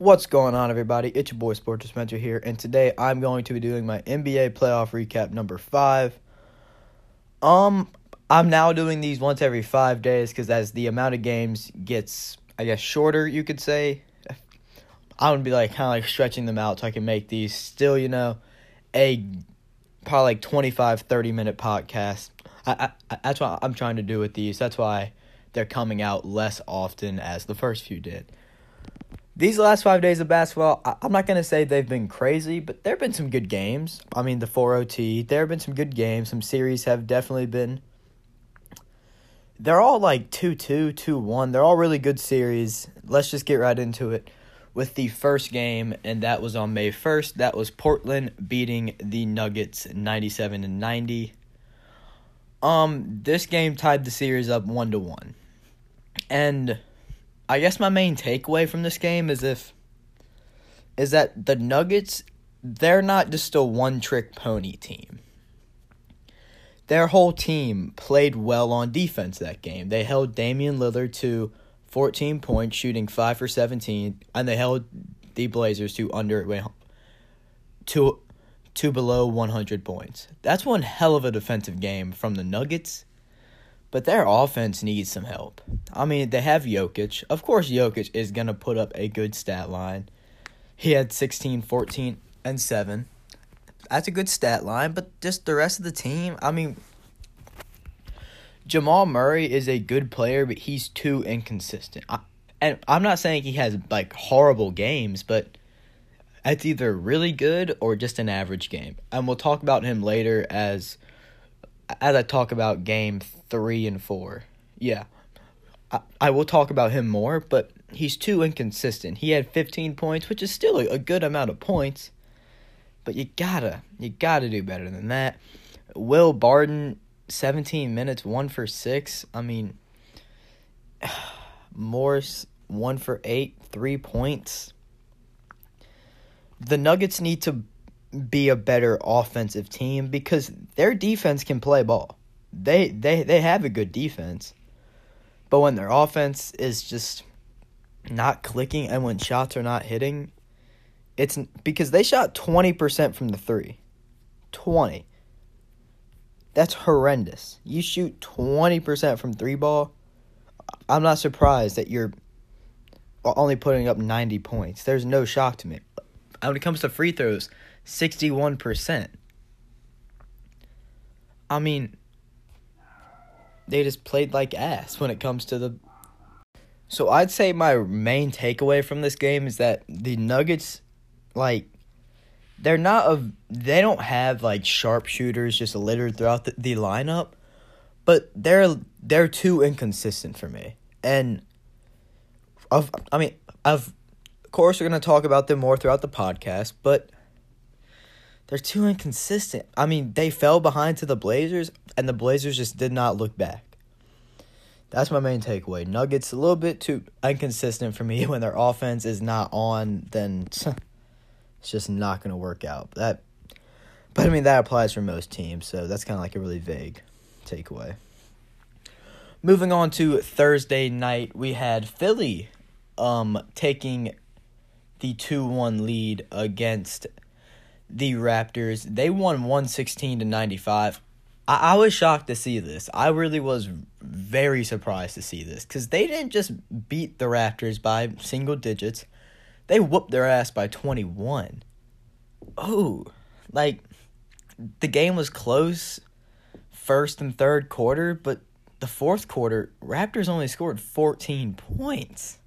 What's going on, everybody? It's your boy Sports Spencer here, and today I'm going to be doing my NBA playoff recap number five. Um, I'm now doing these once every five days because as the amount of games gets, I guess, shorter, you could say, I would be like kind of like stretching them out so I can make these still, you know, a probably like 25, 30 minute podcast. I, I, that's what I'm trying to do with these. That's why they're coming out less often as the first few did these last five days of basketball, I, am not going to say they've been crazy, but there have been some good games. I mean, the 4 OT, there have been some good games. Some series have definitely been. They're all like 2 2, 2 1. They're all really good series. Let's just get right into it with the first game, and that was on May 1st. That was Portland beating the Nuggets 97 and 90. Um, this game tied the series up 1 to 1. And I guess my main takeaway from this game is if is that the Nuggets they're not just a one trick pony team. Their whole team played well on defense that game. They held Damian Lillard to 14 points, shooting 5 for 17, and they held the Blazers to under to to below 100 points. That's one hell of a defensive game from the Nuggets. But their offense needs some help. I mean, they have Jokic. Of course, Jokic is going to put up a good stat line. He had 16, 14, and 7. That's a good stat line, but just the rest of the team, I mean, Jamal Murray is a good player, but he's too inconsistent. I, and I'm not saying he has like horrible games, but it's either really good or just an average game. And we'll talk about him later as as I talk about game three and four, yeah, I, I will talk about him more, but he's too inconsistent. He had 15 points, which is still a, good amount of points, but you gotta, you gotta do better than that. Will Barton, 17 minutes, one for six. I mean, Morris, one for eight, three points. The Nuggets need to be a better offensive team because their defense can play ball. They they they have a good defense. But when their offense is just not clicking and when shots are not hitting, it's because they shot 20% from the 3. 20. That's horrendous. You shoot 20% from 3 ball. I'm not surprised that you're only putting up 90 points. There's no shock to me. When it comes to free throws, 61%. I mean, they just played like ass when it comes to the. So I'd say my main takeaway from this game is that the Nuggets, like, they're not a. They don't have like sharpshooters just littered throughout the, the lineup, but they're they're too inconsistent for me. And of I mean, of course, we're gonna talk about them more throughout the podcast, but they're too inconsistent. I mean, they fell behind to the Blazers, and the Blazers just did not look back. That's my main takeaway. Nuggets a little bit too inconsistent for me. When their offense is not on, then it's just not going to work out. That, but I mean that applies for most teams, so that's kind of like a really vague takeaway. Moving on to Thursday night, we had Philly, um, taking the two one lead against the Raptors. They won 116 to 95. I, was shocked to see this. I really was very surprised to see this because they didn't just beat the Raptors by single digits, they whooped their ass by 21. Oh, like the game was close first and third quarter, but the fourth quarter, Raptors only scored 14 points.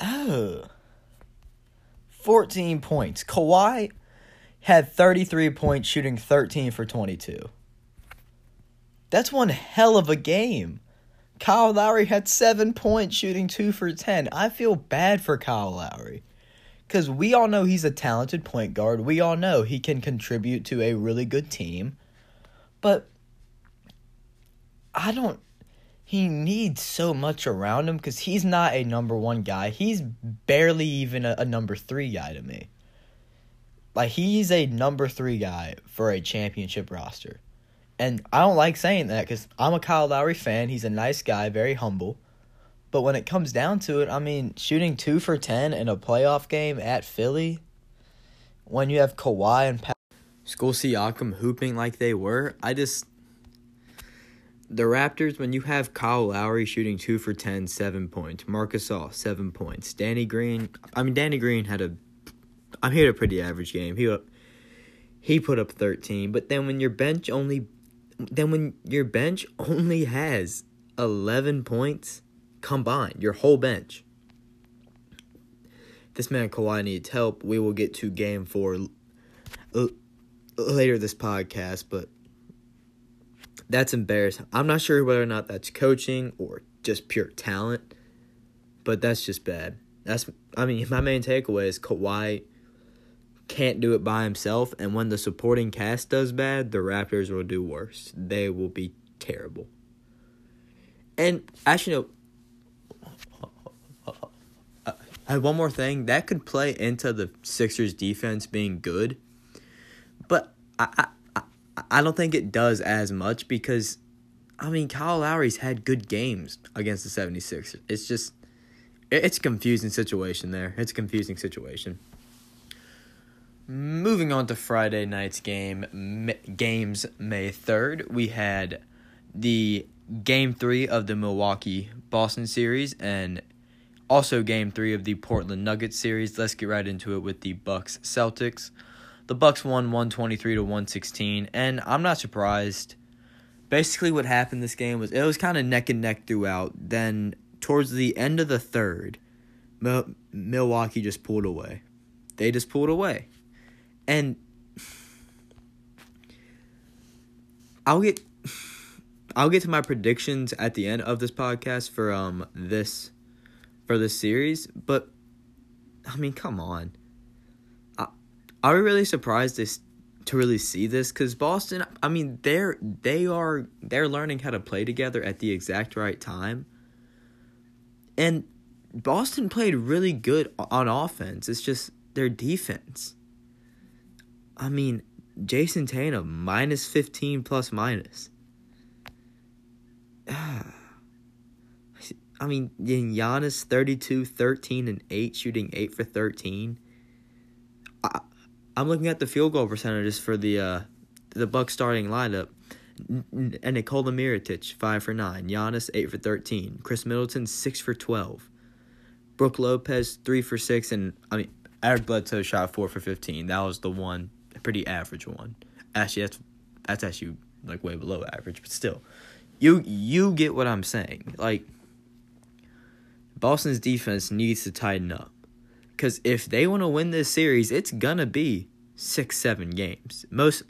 Oh. 14 points. Kawhi had 33 points, shooting 13 for 22. That's one hell of a game. Kyle Lowry had 7 points, shooting 2 for 10. I feel bad for Kyle Lowry. Because we all know he's a talented point guard. We all know he can contribute to a really good team. But I don't he needs so much around him because he's not a number one guy. He's barely even a, a, number three guy to me. Like he's a number three guy for a championship roster, and I don't like saying that because I'm a Kyle Lowry fan. He's a nice guy, very humble, But when it comes down to it, I mean, shooting two for ten in a playoff game at Philly, when you have Kawhi and pa- Pascal Siakam hooping like they were, I just the Raptors when you have Kyle Lowry shooting two for 10, seven points, Marc Gasol seven points, Danny Green. I mean, Danny Green had a, I mean, he had a pretty average game. He he put up thirteen, but then when your bench only, then when your bench only has eleven points combined, your whole bench. This man Kawhi needs help. We will get to game four later this podcast, but that's embarrassing. I'm not sure whether or not that's coaching or just pure talent, but that's just bad. That's I mean, my main takeaway is Kawhi can't do it by himself, and when the supporting cast does bad, the Raptors will do worse. They will be terrible. And actually, no. I have one more thing that could play into the Sixers' defense being good, but I, I don't think it does as much because, I mean, Kyle Lowry's had good games against the 76ers. It's just, it's a confusing situation there. It's a confusing situation. Moving on to Friday night's game, games May 3rd, we had the game three of the Milwaukee Boston series and also game three of the Portland Nuggets series. Let's get right into it with the Bucks Celtics. The Bucks won 123 to 116, and I'm not surprised. Basically, what happened this game was it was kind of neck and neck throughout. Then, towards the end of the third, Milwaukee just pulled away. They just pulled away, and I'll get I'll get to my predictions at the end of this podcast for um this for this series, but I mean, come on. Are we really surprised this to really see this? Because Boston, I mean, they're they are they're learning how to play together at the exact right time. And Boston played really good on offense. It's just their defense. I mean, Jayson Tatum minus 15 plus minus. I mean, Giannis 32, 13, and 8, shooting 8 for 13. I'm looking at the field goal percentages for the uh, the Buck starting lineup. And Nikola Mirotic, 5 for 9. Giannis, 8 for 13. Khris Middleton, 6 for 12. Brook Lopez, 3 for 6. And, I mean, Eric Bledsoe shot 4 for 15. That was the one, pretty average one. Actually, that's, that's actually, like, way below average. But still, you you get what I'm saying. Like, Boston's defense needs to tighten up. Because if they want to win this series, it's gonna be six, seven games. Most,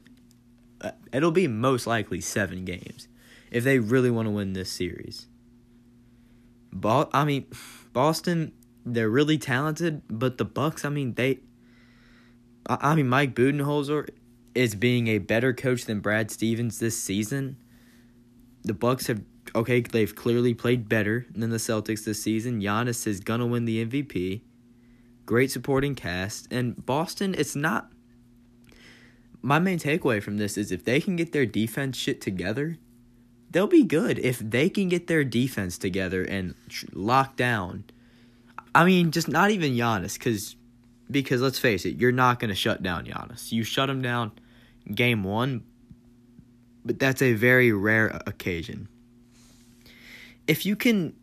uh, it'll be most likely seven games if they really want to win this series. Bo- I mean, Boston, they're really talented, but the Bucks, I mean, they. I, I mean, Mike Budenholzer is being a better coach than Brad Stevens this season. The Bucks have okay, they've clearly played better than the Celtics this season. Giannis is gonna win the MVP great supporting cast, and Boston, it's not. My main takeaway from this is if they can get their defense shit together, they'll be good. If they can get their defense together and lock down, I mean, just not even Giannis, because because let's face it, you're not going to shut down Giannis. You shut him down game one, but that's a very rare occasion. If you can,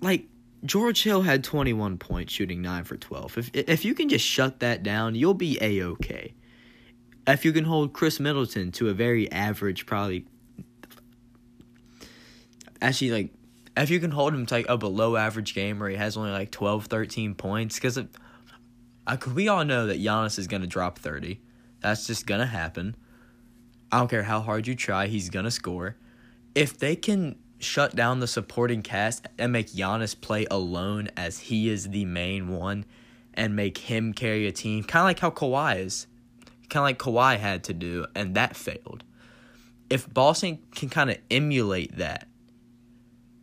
like, George Hill had 21 points, shooting 9 for 12. If if you can just shut that down, you'll be a okay. If you can hold Khris Middleton to a very average, probably actually like if you can hold him to like a below average game where he has only like 12, 13 points, because we all know that Giannis is gonna drop 30. That's just gonna happen. I don't care how hard you try, he's gonna score. If they can shut down the supporting cast and make Giannis play alone as he is the main one and make him carry a team, kind of like how Kawhi is, kind of like Kawhi had to do, and that failed. If Boston can kind of emulate that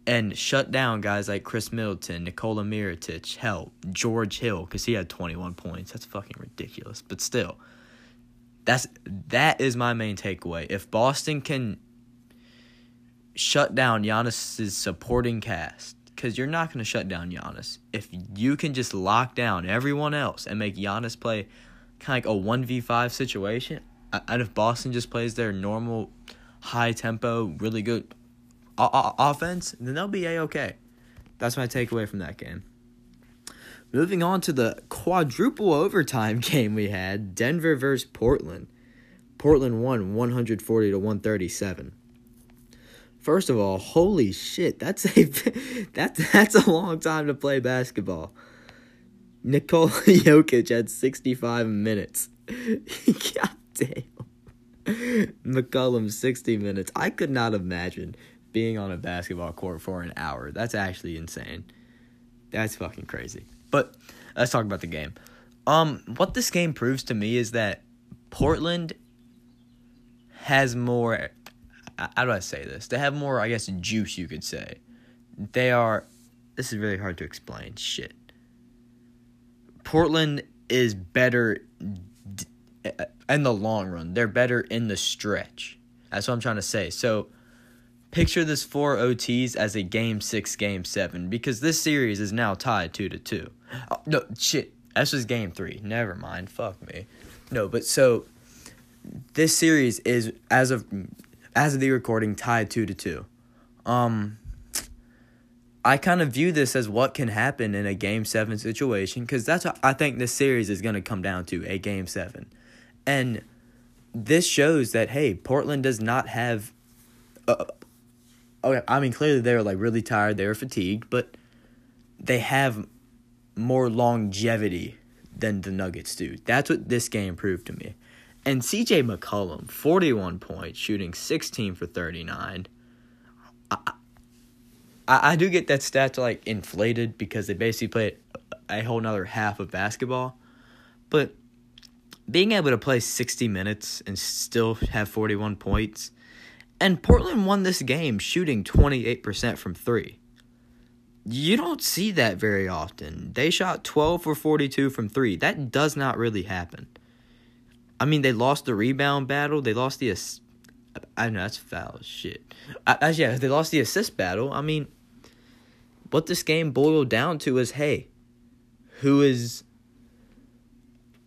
and shut down guys like Khris Middleton, Nikola Mirotic, hell, George Hill, because he had 21 points, that's fucking ridiculous. But still, that's that is my main takeaway. If Boston can shut down Giannis's supporting cast because you're not going to shut down Giannis. If you can just lock down everyone else and make Giannis play kind of like a one v five situation, and if Boston just plays their normal, high tempo, really good offense, then they'll be a okay. That's my takeaway from that game. Moving on to the quadruple overtime game we had Denver versus Portland. Portland won 140 to 137. First of all, holy shit, that's a that that's a long time to play basketball. Nikola Jokic had 65 minutes. God damn. McCollum 60 minutes. I could not imagine being on a basketball court for an hour. That's actually insane. That's fucking crazy. But let's talk about the game. Um what this game proves to me is that Portland has more how do I say this? They have more, I guess, juice, you could say. They are. This is really hard to explain. Shit. Portland is better in the long run. They're better in the stretch. That's what I'm trying to say. So, picture this four OTs as a game six, game seven, because this series is now tied two to two. Oh, no, shit. This was game three. Never mind. Fuck me. No, but so this series is as of as of the recording, tied two to two. Um, I kind of view this as what can happen in a game seven situation because that's what I think this series is going to come down to a game seven, and this shows that hey, Portland does not have. Uh, okay, I mean clearly they were like really tired, they were fatigued, but they have more longevity than the Nuggets do. That's what this game proved to me. And CJ McCollum, 41 points, shooting 16 for 39. I, I, I do get that stat like inflated because they basically played a whole nother half of basketball. But being able to play 60 minutes and still have 41 points. And Portland won this game shooting 28% from three. You don't see that very often. They shot 12 for 42 from three. That does not really happen. I mean, they lost the rebound battle. They lost the. Ass- I know that's foul shit. I, yeah, they lost the assist battle. I mean, what this game boiled down to is, hey, who is?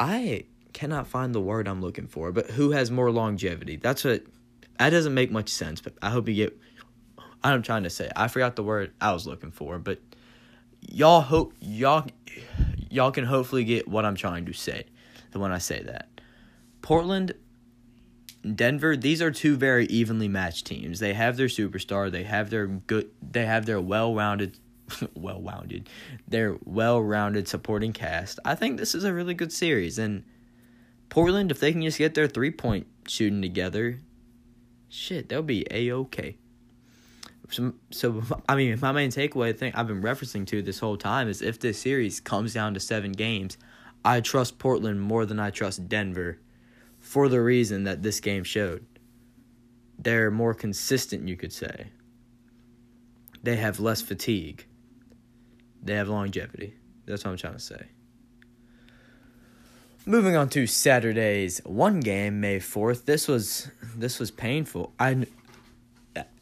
I cannot find the word I'm looking for, but who has more longevity? That's what. That doesn't make much sense, but I hope you get. I'm trying to say. I forgot the word I was looking for, but y'all hope y'all y'all can hopefully get what I'm trying to say when I say that. Portland, Denver, these are two very evenly matched teams. They have their superstar, they have their good they have their well-rounded well-rounded their well-rounded supporting cast. I think this is a really good series and Portland if they can just get their three-point shooting together, shit, they'll be a-okay. So, so I mean, my main takeaway thing I've been referencing to this whole time is if this series comes down to 7 games, I trust Portland more than I trust Denver for the reason that this game showed. They're more consistent, you could say. They have less fatigue. They have longevity. That's what I'm trying to say. Moving on to Saturday's one game, May 4th. This was this was painful. I,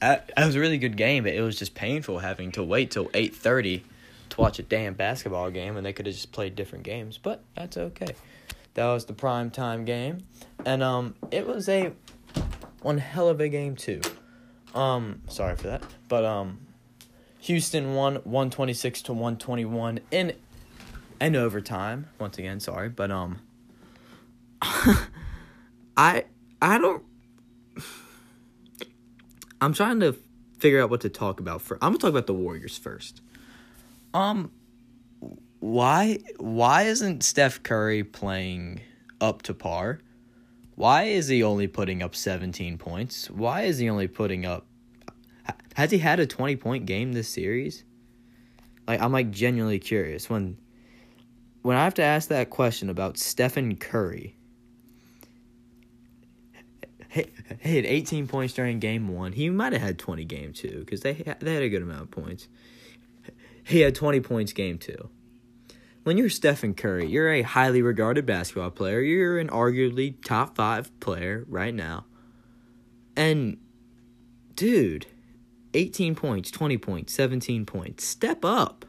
I it was a really good game, but it was just painful having to wait till 8:30 to watch a damn basketball game and they could have just played different games, but that's okay. That was the prime time game, and um, it was a one hell of a game too. Um, sorry for that, but um, Houston won one twenty six to one twenty one in in overtime. Once again, sorry, but um, I I don't. I'm trying to figure out what to talk about. For I'm gonna talk about the Warriors first. Um, why why isn't Steph Curry playing up to par? Why is he only putting up 17 points? Why is he only putting up Has he had a 20 point game this series? Like I'm like genuinely curious when when I have to ask that question about Stephen Curry. He, he had 18 points during game 1. He might have had 20 game 2 cuz they they had a good amount of points. He had 20 points game 2 when you're Stephen Curry, you're a highly regarded basketball player. You're an arguably top five player right now. And, dude, 18 points, 20 points, 17 points. Step up.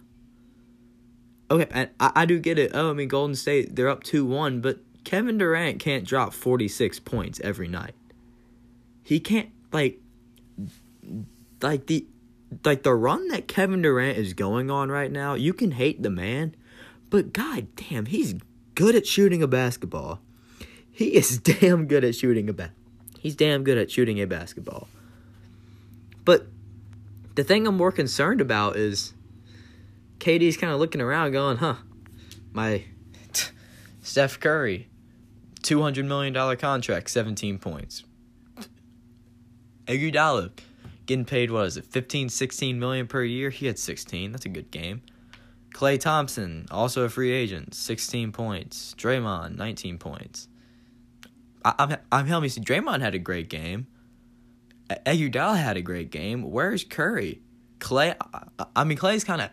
Okay, and I, I do get it. Oh, I mean, Golden State, they're up 2 1, but Kevin Durant can't drop 46 points every night. He can't, like, like the. Like the run that Kevin Durant is going on right now, you can hate the man, but god damn, he's good at shooting a basketball. He is damn good at shooting a bat. He's damn good at shooting a basketball. But the thing I'm more concerned about is KD's kind of looking around going, huh, my Steph Curry, $200 million contract, 17 points. Iguodala getting paid, what is it, 15, 16 million per year? He had 16. That's a good game. Klay Thompson, also a free agent, 16 points. Draymond, 19 points. I, I'm, I'm helping you see, Draymond had a great game. Iguodala had a great game. Where's Curry? Klay, I, I mean, Klay's kind of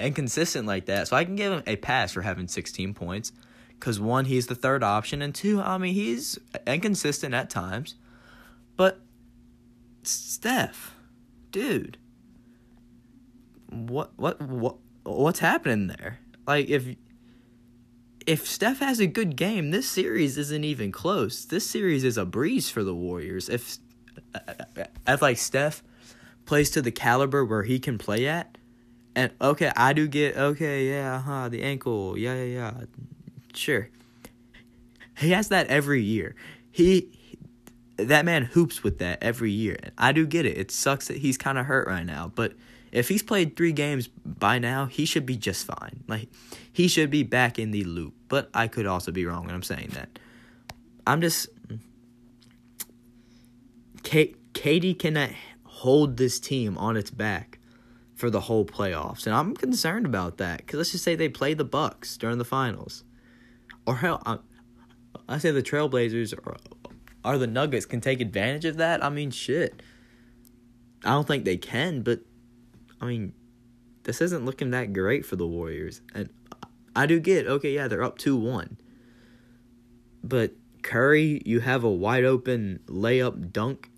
inconsistent like that, so I can give him a pass for having 16 points. Because one, he's the third option, and two, I mean, he's inconsistent at times. But Steph, dude, what, what, what, what's happening there? Like, if if Steph has a good game, this series isn't even close. This series is a breeze for the Warriors. If if like Steph plays to the caliber where he can play at, and okay, I do get okay, yeah, huh, the ankle, yeah, yeah, yeah, sure. He has that every year. He that man hoops with that every year. I do get it. It sucks that he's kind of hurt right now, but if he's played 3 games by now, he should be just fine. Like he should be back in the loop. But I could also be wrong when I'm saying that. I'm just K- KD cannot hold this team on its back for the whole playoffs, and I'm concerned about that. Because let's just say they play the Bucks during the finals, or hell, I, I say the Trailblazers or, or the Nuggets can take advantage of that. I mean, shit. I don't think they can, but I mean, this isn't looking that great for the Warriors, and I do get okay. Yeah, they're up two one, but Curry, you have a wide open layup dunk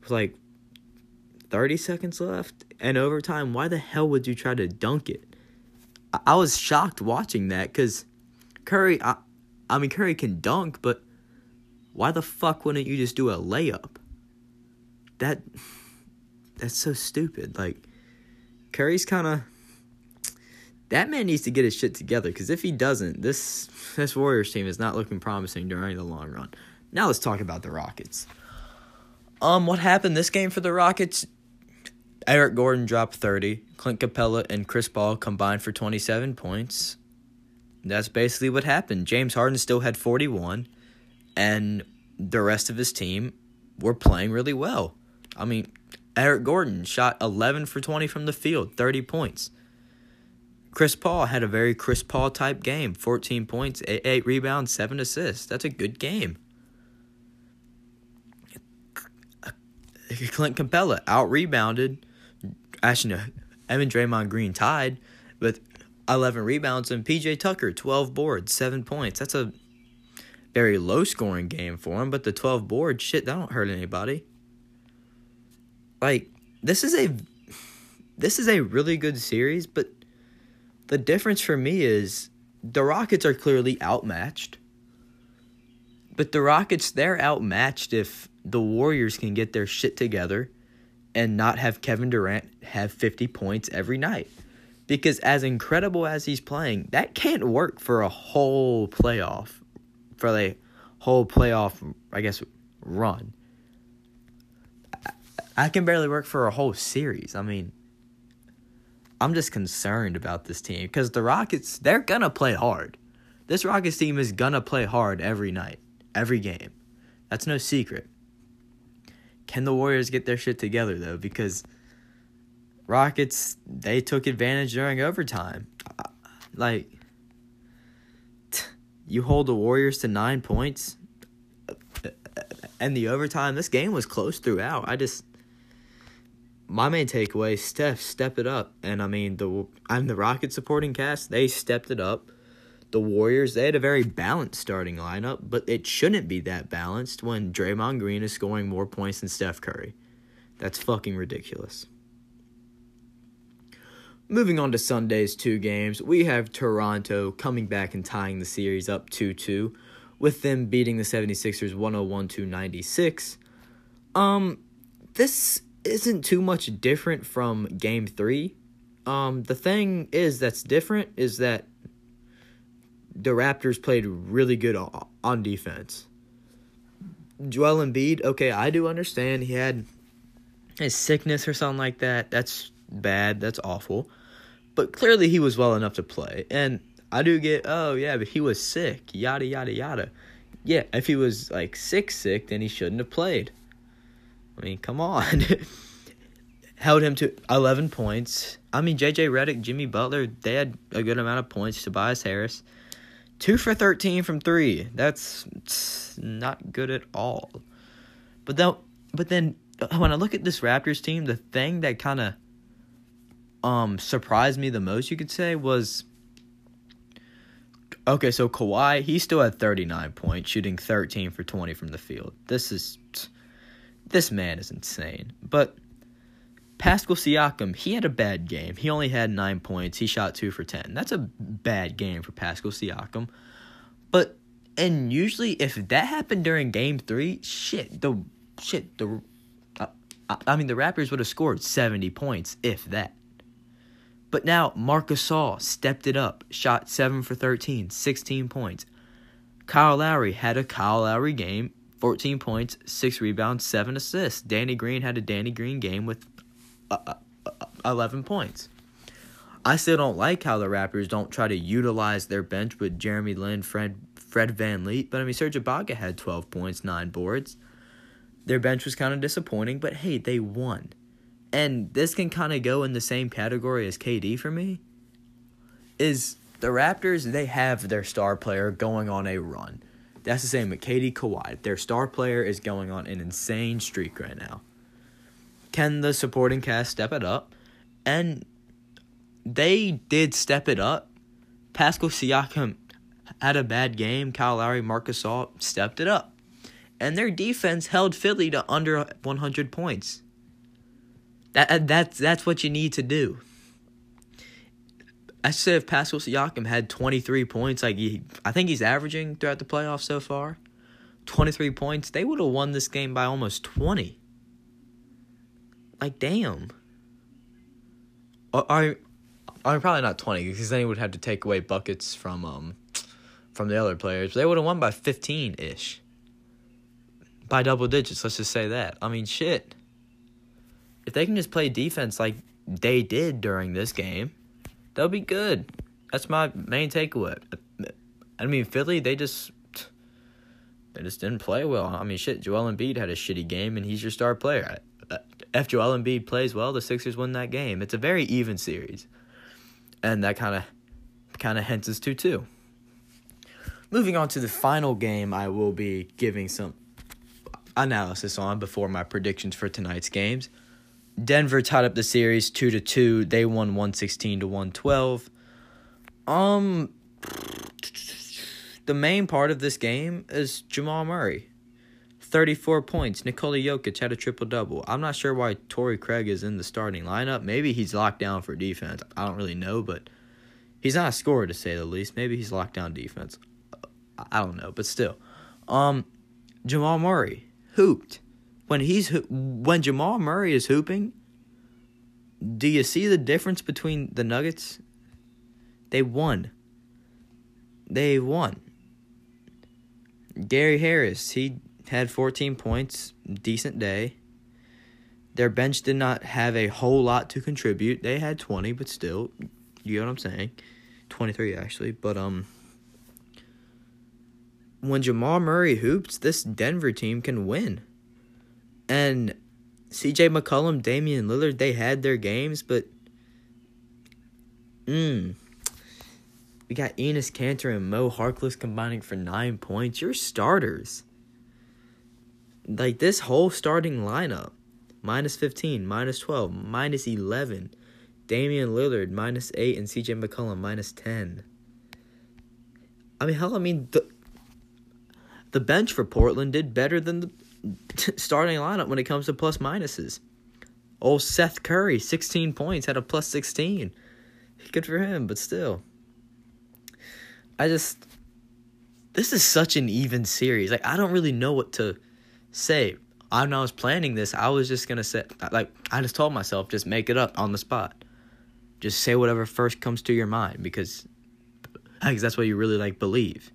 with like 30 seconds left and overtime. Why the hell would you try to dunk it? I, I was shocked watching that because Curry, I, I mean, Curry can dunk, but why the fuck wouldn't you just do a layup? That, that's so stupid. Like, Curry's kind of. That man needs to get his shit together because if he doesn't, this this Warriors team is not looking promising during the long run. Now let's talk about the Rockets. Um, what happened this game for the Rockets? Eric Gordon dropped 30. Clint Capela and Chris Paul combined for 27 points. That's basically what happened. James Harden still had 41, and the rest of his team were playing really well. I mean, Eric Gordon shot 11 for 20 from the field, 30 points. Chris Paul had a very Chris Paul type game 14 points, 8 rebounds, 7 assists. That's a good game. Clint Capela out rebounded. Actually, no, Evan Draymond Green tied with 11 rebounds, and PJ Tucker 12 boards, 7 points. That's a very low scoring game for him, but the 12 boards, shit, that don't hurt anybody. Like, this is a this is a really good series, but the difference for me is the Rockets are clearly outmatched. But the Rockets, they're outmatched if the Warriors can get their shit together and not have Kevin Durant have 50 points every night. Because as incredible as he's playing, that can't work for a whole playoff, for a whole playoff, I guess, run. I can barely work for a whole series. I mean, I'm just concerned about this team because the Rockets, they're going to play hard. This Rockets team is going to play hard every night, every game. That's no secret. Can the Warriors get their shit together though? Because Rockets they took advantage during overtime. Uh, like you hold the Warriors to 9 points uh, uh, and the overtime this game was close throughout. I just my main takeaway, Steph, step it up. And I mean the I'm the Rocket supporting cast, they stepped it up the Warriors, they had a very balanced starting lineup, but it shouldn't be that balanced when Draymond Green is scoring more points than Steph Curry. That's fucking ridiculous. Moving on to Sunday's two games, we have Toronto coming back and tying the series up 2 2, with them beating the 76ers 101 to 96. Um, this isn't too much different from game three. Um, the thing is that's different is that the Raptors played really good on defense. Joel Embiid, okay, I do understand he had his sickness or something like that. That's bad. That's awful. But clearly he was well enough to play. And I do get, oh yeah, but he was sick. Yada yada yada. Yeah, if he was like sick sick, then he shouldn't have played. I mean, come on. Held him to 11 points. I mean, JJ Redick, Jimmy Butler, they had a good amount of points. Tobias Harris, two for 13 from three. That's not good at all. But then, but then when I look at this Raptors team, the thing that kind of um surprised me the most, you could say, was okay. So Kawhi, he still had 39 points, shooting 13 for 20 from the field. This is this man is insane. But Pascal Siakam, he had a bad game. He only had nine points. He shot two for ten. That's a bad game for Pascal Siakam. But and usually if that happened during game three, shit, the shit the uh, I mean the Raptors would have scored seventy points if that. But now Marcus Gasol stepped it up, shot seven for 13, 16 points. Kyle Lowry had a Kyle Lowry game, 14 points, 6 rebounds, 7 assists. Danny Green had a Danny Green game with uh, uh, uh, 11 points. I still don't like how the Raptors don't try to utilize their bench with Jeremy Lin, Fred, Fred VanVleet. But I mean, Serge Ibaka had 12 points, 9 boards. Their bench was kind of disappointing, but hey, they won. And this can kind of go in the same category as KD for me. Is the Raptors, they have their star player going on a run. That's the same with KD Kawhi. Their star player is going on an insane streak right now. Can the supporting cast step it up? And they did step it up. Pascal Siakam had a bad game. Kyle Lowry, Marc Gasol stepped it up. And their defense held Philly to under 100 points. That that's that's what you need to do. I said if Pascal Siakam had 23 points, like he, I think he's averaging throughout the playoffs so far, 23 points, they would have won this game by almost 20. Like, damn. I, I, probably not 20 because then he would have to take away buckets from um from the other players. They would have won by 15 ish. By double digits, let's just say that. I mean, shit. If they can just play defense like they did during this game, they'll be good. That's my main takeaway. I mean, Philly, they just they just didn't play well. I mean, shit, Joel Embiid had a shitty game, and he's your star player. If Joel Embiid plays well, the Sixers win that game. It's a very even series, and that kind of kind of hints us to two. Moving on to the final game, I will be giving some analysis on before my predictions for tonight's games. Denver tied up the series two to two. They won one sixteen to one twelve. Um, the main part of this game is Jamal Murray, thirty four points. Nikola Jokic had a triple double. I'm not sure why Torrey Craig is in the starting lineup. Maybe he's locked down for defense. I don't really know, but he's not a scorer to say the least. Maybe he's locked down defense. I don't know, but still, um, Jamal Murray hooped when he's when Jamal Murray is hooping, do you see the difference between the Nuggets? They won. They won. Gary Harris, he had 14 points, decent day. Their bench did not have a whole lot to contribute. They had 20, but still, you know what I'm saying? 23 actually, but um when Jamal Murray hoops, this Denver team can win. And CJ McCollum, Damian Lillard, they had their games, but mm, we got Enes Kanter and Mo Harkless combining for nine points. You're starters. Like this whole starting lineup. Minus 15, minus 12, minus 11. Damian Lillard, minus 8, and CJ McCollum, minus 10. I mean, hell, I mean, the, the bench for Portland did better than the starting lineup when it comes to plus minuses. Old Seth Curry, 16 points, had a plus 16. Good for him, but still. I just this is such an even series. Like I don't really know what to say. When I was planning this, I was just gonna say like I just told myself just make it up on the spot. Just say whatever first comes to your mind because because that's what you really like believe.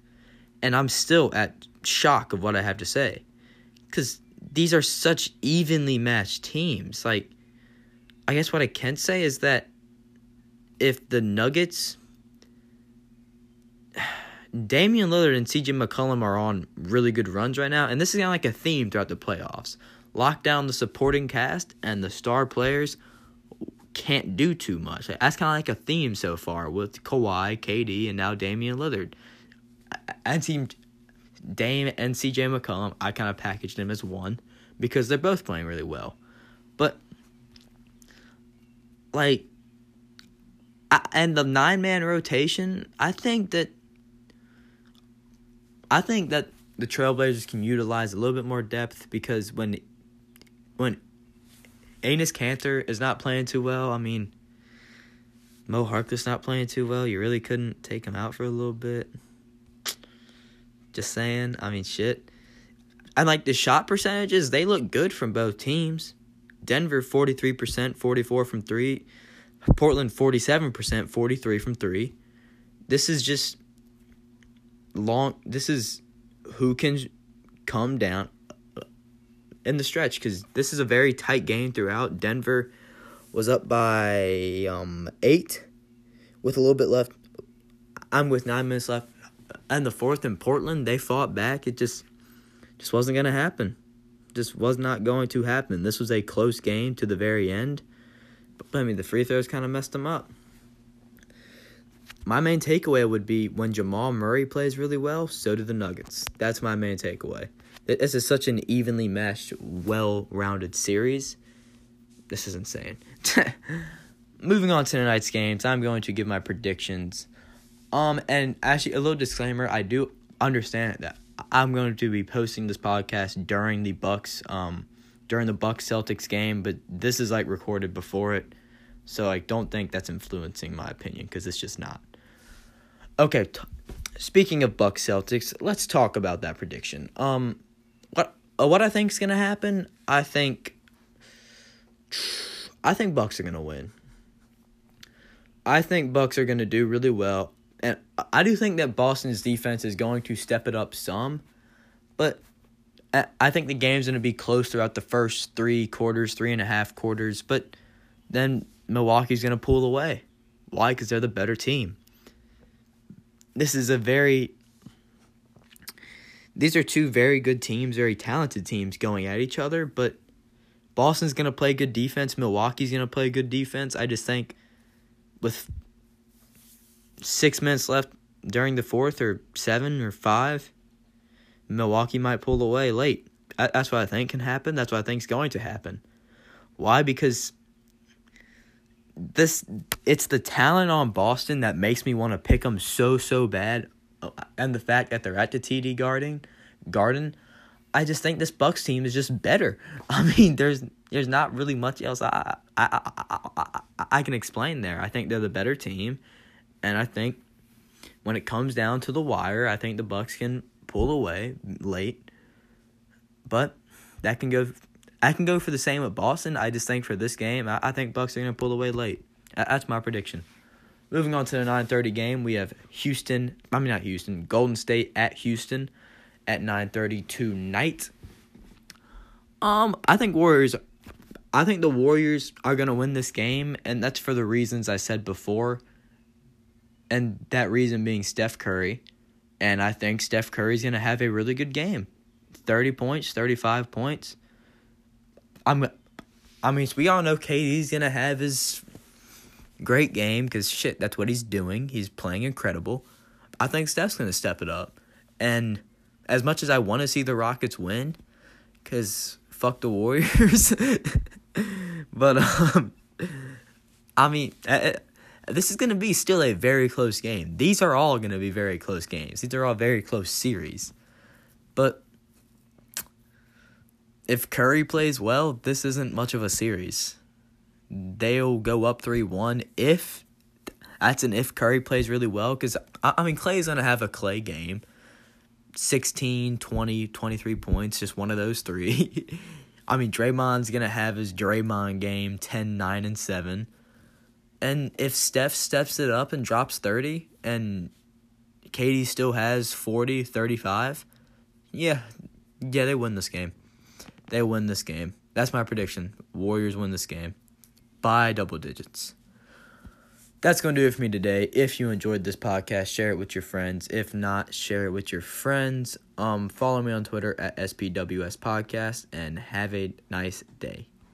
And I'm still at shock of what I have to say. Cuz these are such evenly matched teams. Like I guess what I can say is that if the Nuggets Damian Lillard and CJ McCollum are on really good runs right now, and this is kind of like a theme throughout the playoffs. Lock down the supporting cast, and the star players can't do too much. That's kind of like a theme so far with Kawhi, KD, and now Damian Lillard. And team Dame and CJ McCollum, I kind of packaged them as one because they're both playing really well. But like, and the nine man rotation, I think that I think that the Trailblazers can utilize a little bit more depth because when when Enes Kanter is not playing too well, I mean Mo Harkless not playing too well, you really couldn't take him out for a little bit. Just saying, I mean shit. And like the shot percentages, they look good from both teams. Denver 43%, 44 from 3. Portland 47%, 43 from 3. This is just long. This is who can come down in the stretch because this is a very tight game throughout. Denver was up by um, eight with a little bit left. I'm with nine minutes left. And the fourth in Portland, they fought back. It just just wasn't gonna happen. Just was not going to happen. This was a close game to the very end. But I mean the free throws kind of messed them up my main takeaway would be when Jamal Murray plays really well, so do the Nuggets. That's my main takeaway. This is such an evenly matched, well rounded series. This is insane. Moving on to tonight's games, I'm going to give my predictions. Um, and actually, a little disclaimer: I do understand that I'm going to be posting this podcast during the Bucks, um, during the Bucks Celtics game, but this is like recorded before it, so I don't think that's influencing my opinion because it's just not. Okay, t- speaking of Bucks Celtics, let's talk about that prediction. Um, what uh, what I think is gonna happen? I think I think Bucks are gonna win. I think Bucks are gonna do really well, and I do think that Boston's defense is going to step it up some, but I think the game's gonna be close throughout the first three quarters, three and a half quarters, but then Milwaukee's gonna pull away. Why? Because they're the better team this is a very these are two very good teams, very talented teams going at each other, but Boston's going to play good defense, Milwaukee's going to play good defense. I just think with 6 minutes left during the fourth or 7 or 5, Milwaukee might pull away late. That's what I think can happen. That's what I think is going to happen. Why? Because this it's the talent on Boston that makes me want to pick them so so bad, uh, and the fact that they're at the TD Garden, Garden, I just think this Bucks team is just better. I mean, there's there's not really much else I I I, I, I can explain there. I think they're the better team, and I think when it comes down to the wire, I think the Bucks can pull away late, but that can go I can go for the same with Boston. I just think for this game, I, I think Bucks are to pull away late. That's my prediction. Moving on to the 9:30 game, we have Houston. I mean not Houston, Golden State at Houston at 9:30 tonight. Um, I think Warriors. I think the Warriors are gonna win this game, and that's for the reasons I said before. And that reason being Steph Curry, and I think Steph Curry's gonna have a really good game, thirty points, thirty-five points. I'm, I mean, we all know KD's gonna have his great game because shit, that's what he's doing. He's playing incredible. I think Steph's gonna step it up, and as much as I want to see the Rockets win, because fuck the Warriors, but um, I mean. This is going to be still a very close game. These are all going to be very close games. These are all very close series. But if Curry plays well, this isn't much of a series. they'll go up 3 1 if that's an if Curry plays really well. Because, I, mean, Klay's going to have a Klay game 16, 20, 23 points, just one of those three. I mean, Draymond's going to have his Draymond game 10, 9, and 7. And if Steph steps it up and drops 30 and KD still has 40, 35, yeah, yeah, they win this game. They win this game. That's my prediction. Warriors win this game by double digits. That's going to do it for me today. If you enjoyed this podcast, share it with your friends. If not, share it with your friends. Um, follow me on Twitter at SPWS Podcast and have a nice day.